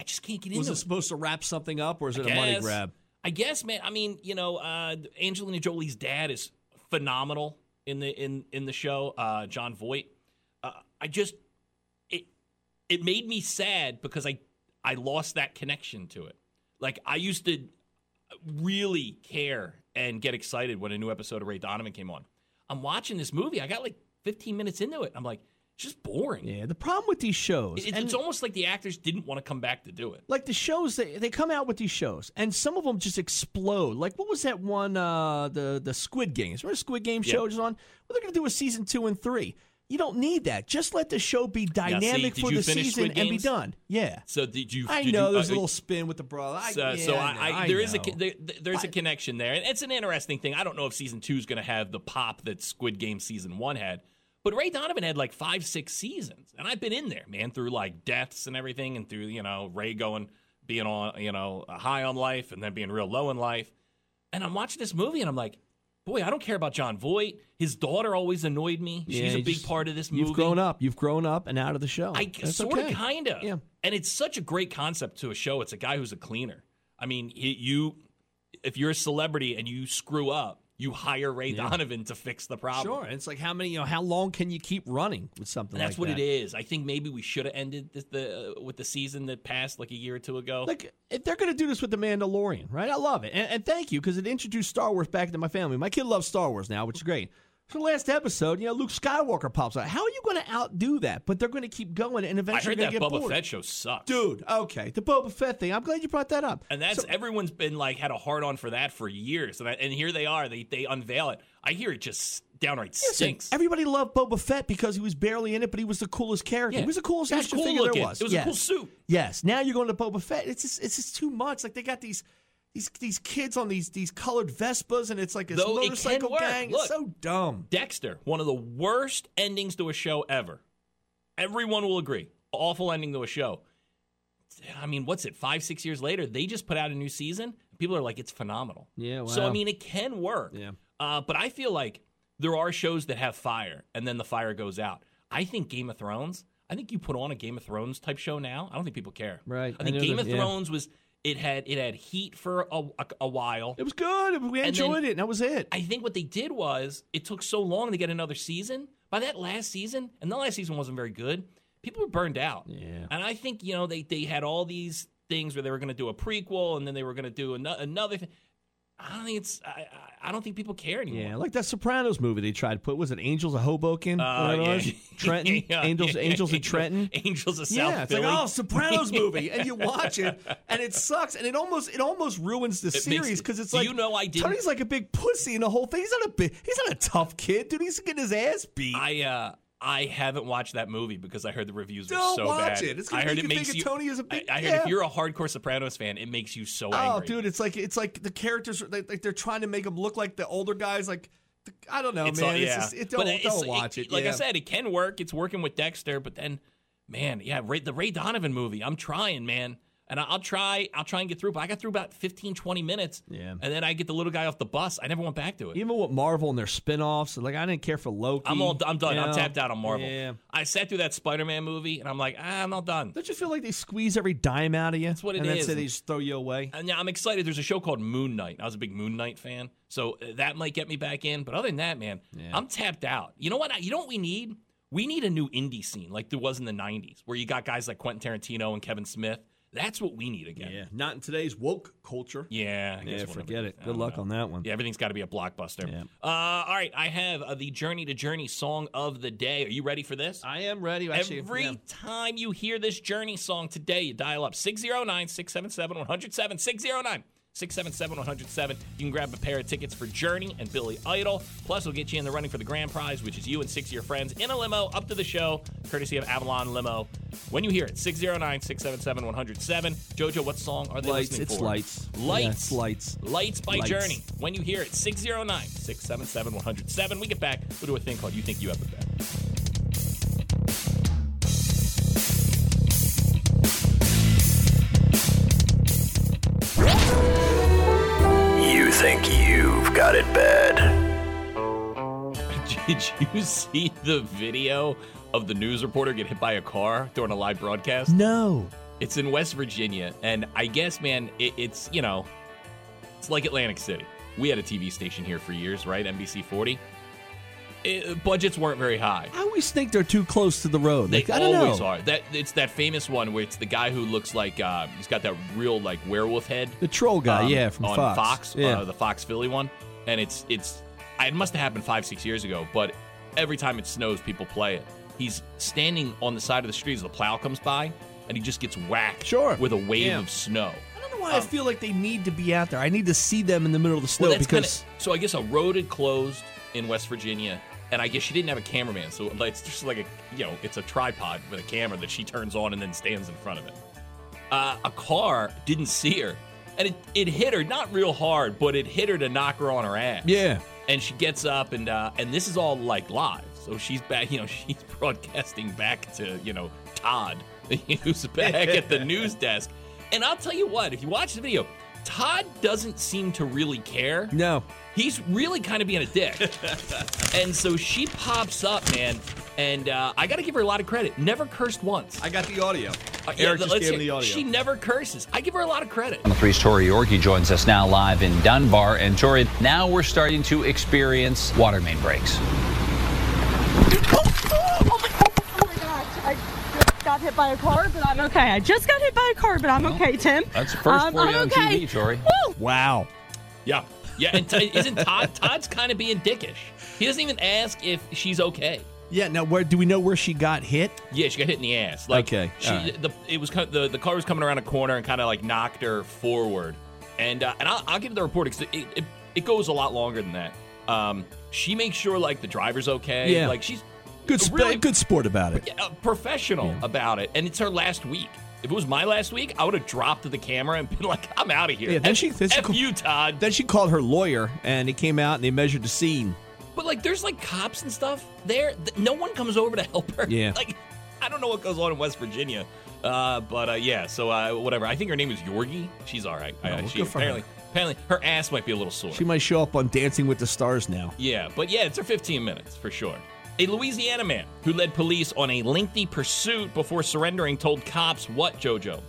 I just can't get Was into it it. supposed to wrap something up, or is it I a money grab? I guess, man. I mean, you know, uh, Angelina Jolie's dad is phenomenal in the in in the show. Uh, Jon Voight. I just it it made me sad because I I lost that connection to it. Like I used to really care and get excited when a new episode of Ray Donovan came on. I'm watching this movie. I got like 15 minutes into it. I'm like, it's just boring. Yeah. The problem with these shows, It- and it's almost like the actors didn't want to come back to do it. like the shows, they, they come out with these shows, and some of them just explode. Like what was that one? Uh, the the Squid Games. Remember Squid Game show on? Well, they're going to do a season two and three. You don't need that. Just let the show be dynamic did for the season and be done. Yeah. So did you? I did know you, there's uh, a little spin with the brother. I, So, yeah, so I, I, I there is a there, there's a connection there, and it's an interesting thing. I don't know if season two is going to have the pop that Squid Game season one had, but Ray Donovan had like five, six seasons, and I've been in there, man, through like deaths and everything, and through you know Ray going being on you know high on life and then being real low in life, and I'm watching this movie and I'm like, boy, I don't care about Jon Voight. His daughter always annoyed me. Yeah, She's a big just- part of this movie. You've grown up. You've grown up and out of the show. I That's sort of, kind of. Yeah. And it's such a great concept to a show. It's a guy who's a cleaner. I mean, he, you, if you're a celebrity and you screw up, you hire Ray Donovan to fix the problem. Sure. And it's like how many, you know, how long can you keep running with something that's like what that? it is. I think maybe we should have ended the, the uh, with the season that passed like a year or two ago. Like, if they're going to do this with The Mandalorian, right? I love it. And, and thank you because it introduced Star Wars back into my family. My kid loves Star Wars now, which is great. So, last episode, you know, Luke Skywalker pops out. How are you going to outdo that? But they're going to keep going and I eventually heard they're that going to get Boba bored. Fett show sucks. Dude, okay. The Boba Fett thing. I'm glad you brought that up. And that's So- everyone's been like had a hard on for that for years. And, I, and here they are. They they unveil it. I hear it just downright Listen, stinks. Everybody loved Boba Fett because he was barely in it, but he was the coolest character. Yeah. He was the coolest action cool figure looking. there was. It was a cool suit. Yes. Now you're going to Boba Fett. It's just, it's just too much. Like they got these these these kids on these these colored Vespas, and it's like a Though motorcycle work. gang. Look. It's so dumb. Dexter, one of the worst endings to a show ever. Everyone will agree. Awful ending to a show. I mean, what's it? Five, six years later, they just put out a new season. People are like, it's phenomenal. Yeah, So I mean, it can work. Yeah. Uh, but I feel like there are shows that have fire, and then the fire goes out. I think Game of Thrones. I think you put on a Game of Thrones type show now. I don't think people care. Right. I I think know Game that- of yeah. Thrones was it had it had heat for a, a, a while. It was good. We enjoyed then- it, and that was it. I think what they did was it took so long to get another season. By that last season, and the last season wasn't very good, people were burned out. Yeah. And I think, you know, they, they had all these things where they were going to do a prequel and then they were going to do ano- another thing. I don't think it's, I, I- don't think people care anymore. Yeah, like that Sopranos movie they tried to put. Was it Angels of Hoboken? Uh, it yeah. Trenton? Yeah, Angels, yeah, Angels of Trenton? Angels of South yeah, it's Philly. like oh, Sopranos movie, and you watch it, and it sucks, and it almost it almost ruins the makes- series because it's like you know I didn't- Tony's like a big pussy in the whole thing. He's not a big, he's not a tough kid, dude. He's getting his ass beat. I, uh, I haven't watched that movie because I heard the reviews were Don't so watch bad. it. It's I heard it makes you. Tony as a big- I, I heard yeah. if you're a hardcore Sopranos fan, it makes you so oh, angry. oh, dude, it's like it's like the characters like, like they're trying to make them look like the older guys. Like I don't know, It's man. all- It's yeah. just, it, don't, it's- don't watch it. Like I said, it can work. It's working with Dexter, but then, man, yeah, Ray, the Ray Donovan movie. I'm trying, man, and I'll try. I'll try and get through. But I got through about 15, 20 minutes. Yeah. and then I get the little guy off the bus. I never went back to it. even with Marvel and their spin-offs, like I didn't care for Loki. I'm all. I'm done. you I'm tapped out on Marvel. Yeah. I sat through that Spider-Man movie, and I'm like, ah, I'm all done. Don't you feel like they squeeze every dime out of you? That's what it and is. then they just throw you away. And yeah, I'm excited. There's a show called Moon Knight. I was a big Moon Knight fan, so uh, that might get me back in. But other than that, man, I'm tapped out. You know what? You know what we need? We need a new indie scene like there was in the '90s, where you got guys like Quentin Tarantino and Kevin Smith. That's what we need again. Yeah, not in today's woke culture. Yeah, I guess Yeah, forget it. Good luck know. on that one. Yeah, everything's got to be a blockbuster. Yeah. Uh, all right, I have uh, the Journey to Journey song of the day. Are you ready for this? I am ready. Actually, Every yeah. time you hear this Journey song today, you dial up 609 677 107. 609 677 107. You can grab a pair of tickets for Journey and Billy Idol. Plus, we'll get you in the running for the grand prize, which is you and six of your friends in a limo up to the show, courtesy of Avalon Limo. When you hear it, 609 677 107. JoJo, what song are they Lights. listening It's for? lights. Lights. Yeah, lights. Lights by Lights. Journey. When you hear it, 609 677 107. We get back, we'll do a thing called You Think You Have the Bet. Think you've got it bad. Did you see the video of the news reporter get hit by a car during a live broadcast? No. It's in West Virginia, and I guess, man, it, it's you know, it's like Atlantic City. We had a TV station here for years, right? NBC 40. It, budgets weren't very high. I always think they're too close to the road. They Like, I don't always know. are. That it's that famous one where it's the guy who looks like uh, he's got that real like werewolf head. The troll guy, um, yeah, from on Fox. Yeah. uh, the Fox Philly one, and it's it's it must have happened five six years ago, but every time it snows, people play it. He's standing on the side of the street as the plow comes by, and he just gets whacked Sure. with a wave Yeah. of snow. I don't know why I feel like they need to be out there. I need to see them in the middle of the snow Well, because kinda, so. I guess a road had closed in West Virginia, and I guess she didn't have a cameraman, so it's just like a you know, it's a tripod with a camera that she turns on and then stands in front of it. Uh, a car didn't see her, and it, it hit her not real hard, but it hit her to knock her on her ass. yeah, and she gets up and uh, and this is all like live, so she's back. You know, she's broadcasting back to you know Todd, who's back at the news desk. And I'll tell you what, if you watch the video, Todd doesn't seem to really care. no, He's really kind of being a dick. and so she pops up, man, and uh, I got to give her a lot of credit. Never cursed once. I got the audio. Uh, Eric just gave me the audio. She never curses. I give her a lot of credit. Three's Tori Yorgey joins us now live in Dunbar. And Tori, now we're starting to experience water main breaks. Oh my gosh, I just got hit by a car, but I'm okay. I just got hit by a car, but I'm okay, Tim. That's the first Um, for you I'm on okay. TV, Tori. Woo! Wow. Yeah. Yeah, and T- isn't Todd? Todd's kind of being dickish. He doesn't even ask if she's okay. Yeah. Now, where do we know where she got hit? Yeah, she got hit in the ass. Like, Okay, She, right. the it was the the car was coming around a corner and kind of like knocked her forward. And uh, and I'll, I'll give the report because it, it it goes a lot longer than that. Um, she makes sure like the driver's okay. Yeah. like she's Good, sp- really good sport about it. uh, professional about it, and it's her last week. If it was my last week, I would have dropped the camera and been like, "I'm out of here." Yeah, then F- she- then she F call- you, Todd. Then she called her lawyer, and he came out and they measured the scene. But like, there's like cops and stuff there. Th- No one comes over to help her. Yeah. Like, I don't know what goes on in West Virginia. Uh, but uh, yeah, so uh, whatever. I think her name is Yorgey. She's all right. Oh, Uh, she for her. apparently, apparently, her ass might be a little sore. She might show up on Dancing with the Stars now. Yeah, but yeah, it's her 15 minutes for sure. A Louisiana man who led police on a lengthy pursuit before surrendering told cops what, JoJo?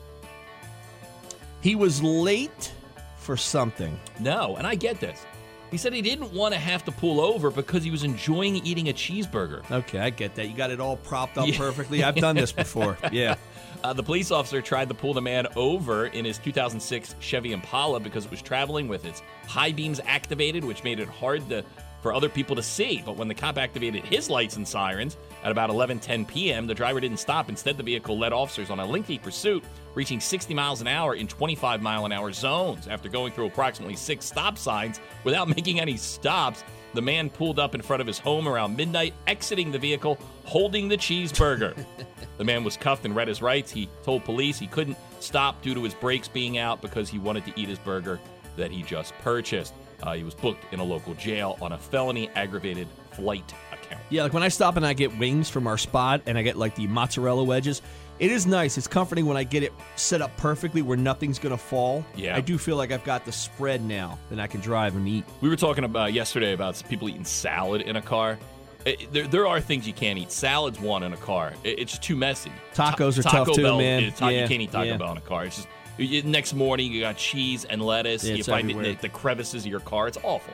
He was late for something. No, and I get this. He said he didn't want to have to pull over because he was enjoying eating a cheeseburger. Okay, I get that. You got it all propped up Yeah. perfectly. I've done this before. Yeah. Uh, the police officer tried to pull the man over in his 2006 Chevy Impala because it was traveling with its high beams activated, which made it hard to, for other people to see. But when the cop activated his lights and sirens at about 11:10 p.m., the driver didn't stop. Instead, the vehicle led officers on a lengthy pursuit, reaching 60 miles an hour in 25 mile an hour zones. After going through approximately six stop signs without making any stops, the man pulled up in front of his home around midnight, exiting the vehicle holding the cheeseburger. the man was cuffed and read his rights. He told police he couldn't stop due to his brakes being out because he wanted to eat his burger that he just purchased. Uh, he was booked in a local jail on a felony aggravated flight account. Yeah, like when I stop and I get wings from our spot and I get like the mozzarella wedges, it is nice. It's comforting when I get it set up perfectly where nothing's going to fall. Yeah. I do feel like I've got the spread now that I can drive and eat. We were talking about yesterday about people eating salad in a car. It- there, there are things you can't eat. Salad's one in a car. It- it's just too messy. Tacos Ta- are Taco tough too, Bell, man. it's Yeah, you can't eat Taco yeah. Bell in a car. It's just next morning you got cheese and lettuce. Yeah, you find it in the, the crevices of your car. It's awful.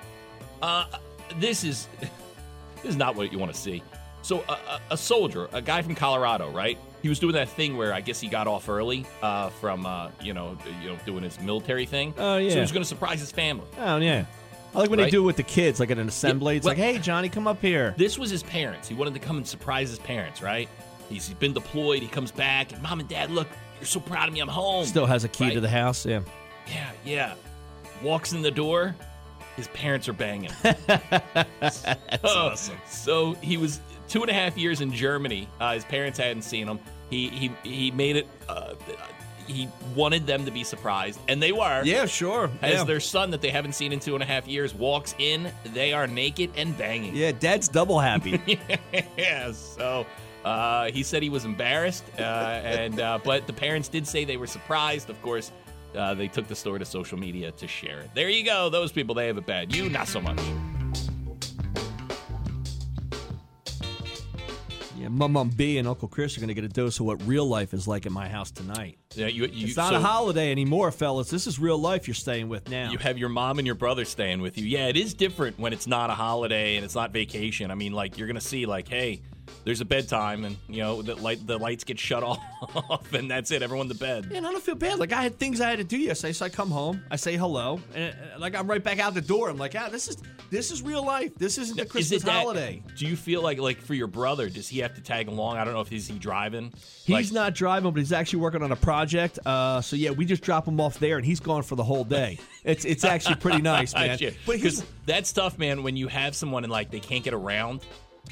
Uh, this is this is not what you want to see. So a, a, soldier, a guy from Colorado, right? He was doing that thing where I guess he got off early uh, from uh, you know you know doing his military thing. Oh, yeah. So yeah. he was going to surprise his family. Oh, yeah. I like when they Right? do it with the kids, like at an assembly. It's well- like, hey, Johnny, come up here. This was his parents. He wanted to come and surprise his parents, right? He's, he's been deployed. He comes back, and mom and dad, look, you're so proud of me. I'm home. Still has a key to the house. Yeah. Yeah, yeah. Walks in the door. His parents are banging. That's awesome. So he was two and a half years in Germany. Uh, his parents hadn't seen him. He he he made it. Uh, he wanted them to be surprised, and they were. Yeah, sure. As yeah. their son that they haven't seen in two and a half years walks in, they are naked and banging. yeah, dad's double happy. yeah. So uh, he said he was embarrassed, uh, and uh, but the parents did say they were surprised. Of course, uh, they took the story to social media to share it. There you go. Those people they have it bad. You not so much. yeah, Mum Mum B and Uncle Chris are going to get a dose of what real life is like at my house tonight. Yeah, you, you, It's not so a holiday anymore, fellas. This is real life you're staying with now. You have your mom and your brother staying with you. Yeah, it is different when it's not a holiday and it's not vacation. I mean, like you're gonna see, like, hey, there's a bedtime, and you know the light, the lights get shut off, and that's it. Everyone to bed. and I don't feel bad. Like I had things I had to do yesterday, so I come home, I say hello, and like I'm right back out the door. I'm like, ah, this is this is real life. This isn't the Christmas it that- holiday. Do you feel like like for your brother? Does he have to tag along? I don't know if he's he driving. He's Like- not driving, but he's actually working on a project. Uh, so yeah, we just drop him off there, and he's gone for the whole day. It's it's actually pretty nice, man. But that's tough, man. When you have someone and like they can't get around,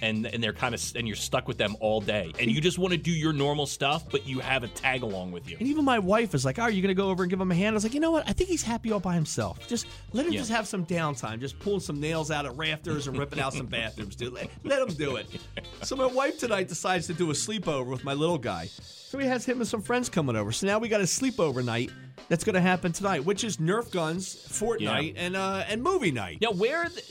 and and they're kind of and you're stuck with them all day, and you just want to do your normal stuff, but you have a tag along with you. And even my wife is like, "Oh, are you going to go over and give him a hand?" I was like, "You know what? I think he's happy all by himself. Just let him Yeah. just have some downtime. Just pulling some nails out of rafters and ripping out some bathrooms, dude. Let, let him do it." So my wife tonight decides to do a sleepover with my little guy. So he has him and some friends coming over. So now we got a sleepover night that's going to happen tonight, which is Nerf guns, Fortnite, and uh, and movie night. Now, where? are The,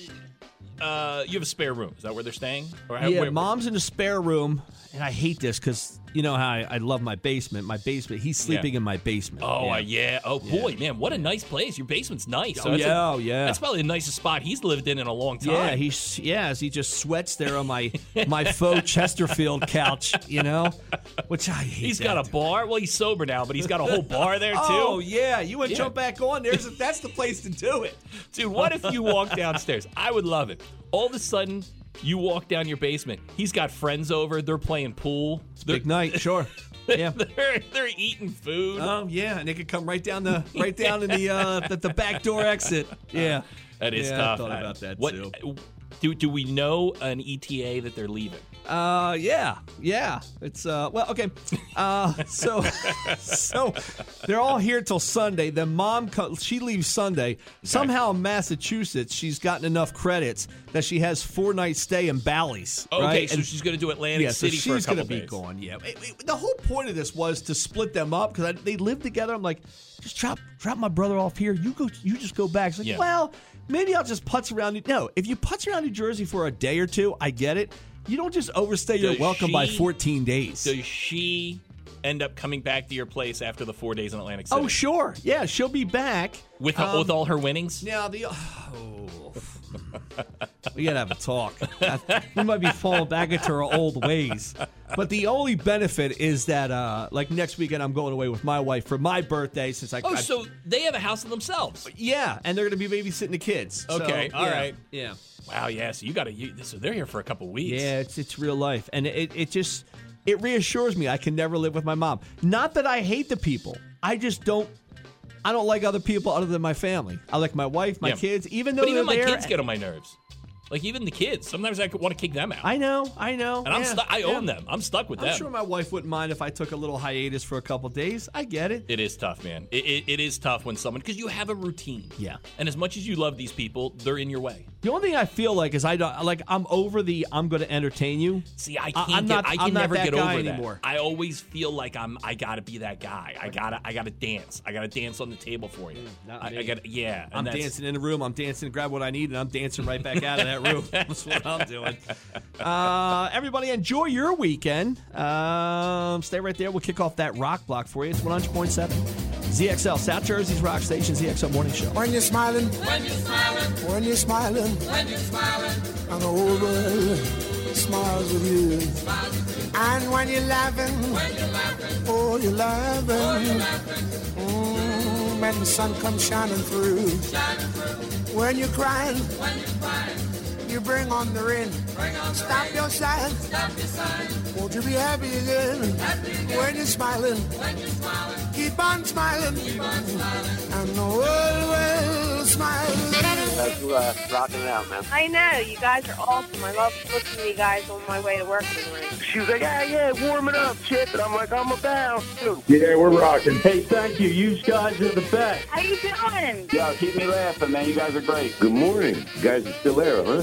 uh, you have a spare room? Is that where they're staying? Or Yeah, where- mom's in the spare room, and I hate this because you know how I, I love my basement. My basement. He's sleeping Yeah. in my basement. Oh yeah. yeah. yeah. Oh boy, man, what a nice place. Your basement's nice. Oh, that's a- yeah, oh, yeah. That's probably the nicest spot he's lived in in a long time. Yeah, he's yeah, as he just sweats there on my my faux Chesterfield couch, you know, which I hate. He's got a dude. bar. Well, he's sober now, but he's got a whole bar there too. Oh yeah, you would Yeah. jump back on? There's a, that's the place to do it. Dude, what if you walk downstairs? I would love it. All of a sudden, you walk down your basement. He's got friends over. They're playing pool. They're, Big night, sure. Yeah. they're, they're eating food. Oh yeah, and they could come right down the right down in the uh the, the back door exit. Yeah. That is Yeah, I thought Uh, about that, what, too. Do do we know an ETA that they're leaving? Uh, yeah, yeah. It's uh, well, okay. Uh, so, so they're all here till Sunday. Then mom, co- she leaves Sunday. Somehow in Massachusetts, she's gotten enough credits that she has four night stay in Bally's. Okay, right? so And- she's going to do Atlantic yeah, so City for a she's couple gonna be gone. Yeah, It- it- the whole point of this was to split them up because they live together. I'm like, just drop drop my brother off here. You go, you just go back. It's like, Yeah. well, maybe I'll just putz around. New- no, if you putz around New Jersey for a day or two, I get it. You don't just overstay your Does welcome by 14 days. Does she end up coming back to your place after the four days in Atlantic City? Oh, sure. Yeah, she'll be back with Um, with all her winnings. Yeah, the oh, we gotta have a talk. we might be falling back into our old ways. But the only benefit is that, uh, like next weekend, I'm going away with my wife for my birthday. Since I Oh, I- so they have a house to themselves. yeah, and they're gonna be babysitting the kids. So, Okay, all yeah, right. yeah, Wow, yeah. So you got to. So they're here for a couple weeks. yeah. It's it's real life, and it it just it reassures me I can never live with my mom. Not that I hate the people, I just don't. I don't like other people other than my family. I like my wife, my Yeah. kids, even though But even my there. kids get on my nerves. Like even the kids. Sometimes I want to kick them out. I know, I know. and I'm yeah, stuck. I yeah. own them. I'm stuck with that. I'm them. sure my wife wouldn't mind if I took a little hiatus for a couple days. I get it. It is tough, man. It, it, it is tough when someone because you have a routine. Yeah. And as much as you love these people, they're in your way. The only thing I feel like is I don't like I'm over the I'm going to entertain you. See, I I- can't. I'm get, not- I can I'm never that get over that. anymore. I always feel like I'm. I gotta be that guy. I gotta. I gotta dance. I gotta dance on the table for you. Mm, not I. I gotta. Yeah. I'm dancing in the room. I'm dancing, grab what I need, and I'm dancing right back out of that room. That's what I'm doing. Uh, everybody, enjoy your weekend. Um, stay right there. We'll kick off that rock block for you. It's 100.7 ZXL, South Jersey's rock station, ZXL Morning Show. When you're smiling, when you're smiling, when you're smiling, when you're smiling, and the whole world smiles with you. And when you're laughing, when you're laughing, oh, you're laughing. Mm, when the sun comes shining through. When you're crying, when you're crying, you bring on the rain. Stop your sighing. Stop your sighing. Won't you be happy again? When you're smiling, when you're smiling, keep on smiling. Keep on smiling. And the world will smile. That's uh, rocking it out, man. I know, you guys are awesome. I love listening to you guys on my way to work in the morning. She was like, yeah, yeah, warming up, Chip. And I'm like, I'm about to. Yeah, we're rocking. Hey, thank you. You guys are the best. How you doing? Yo, keep me laughing, man. You guys are great. Good morning. You guys are still there, huh?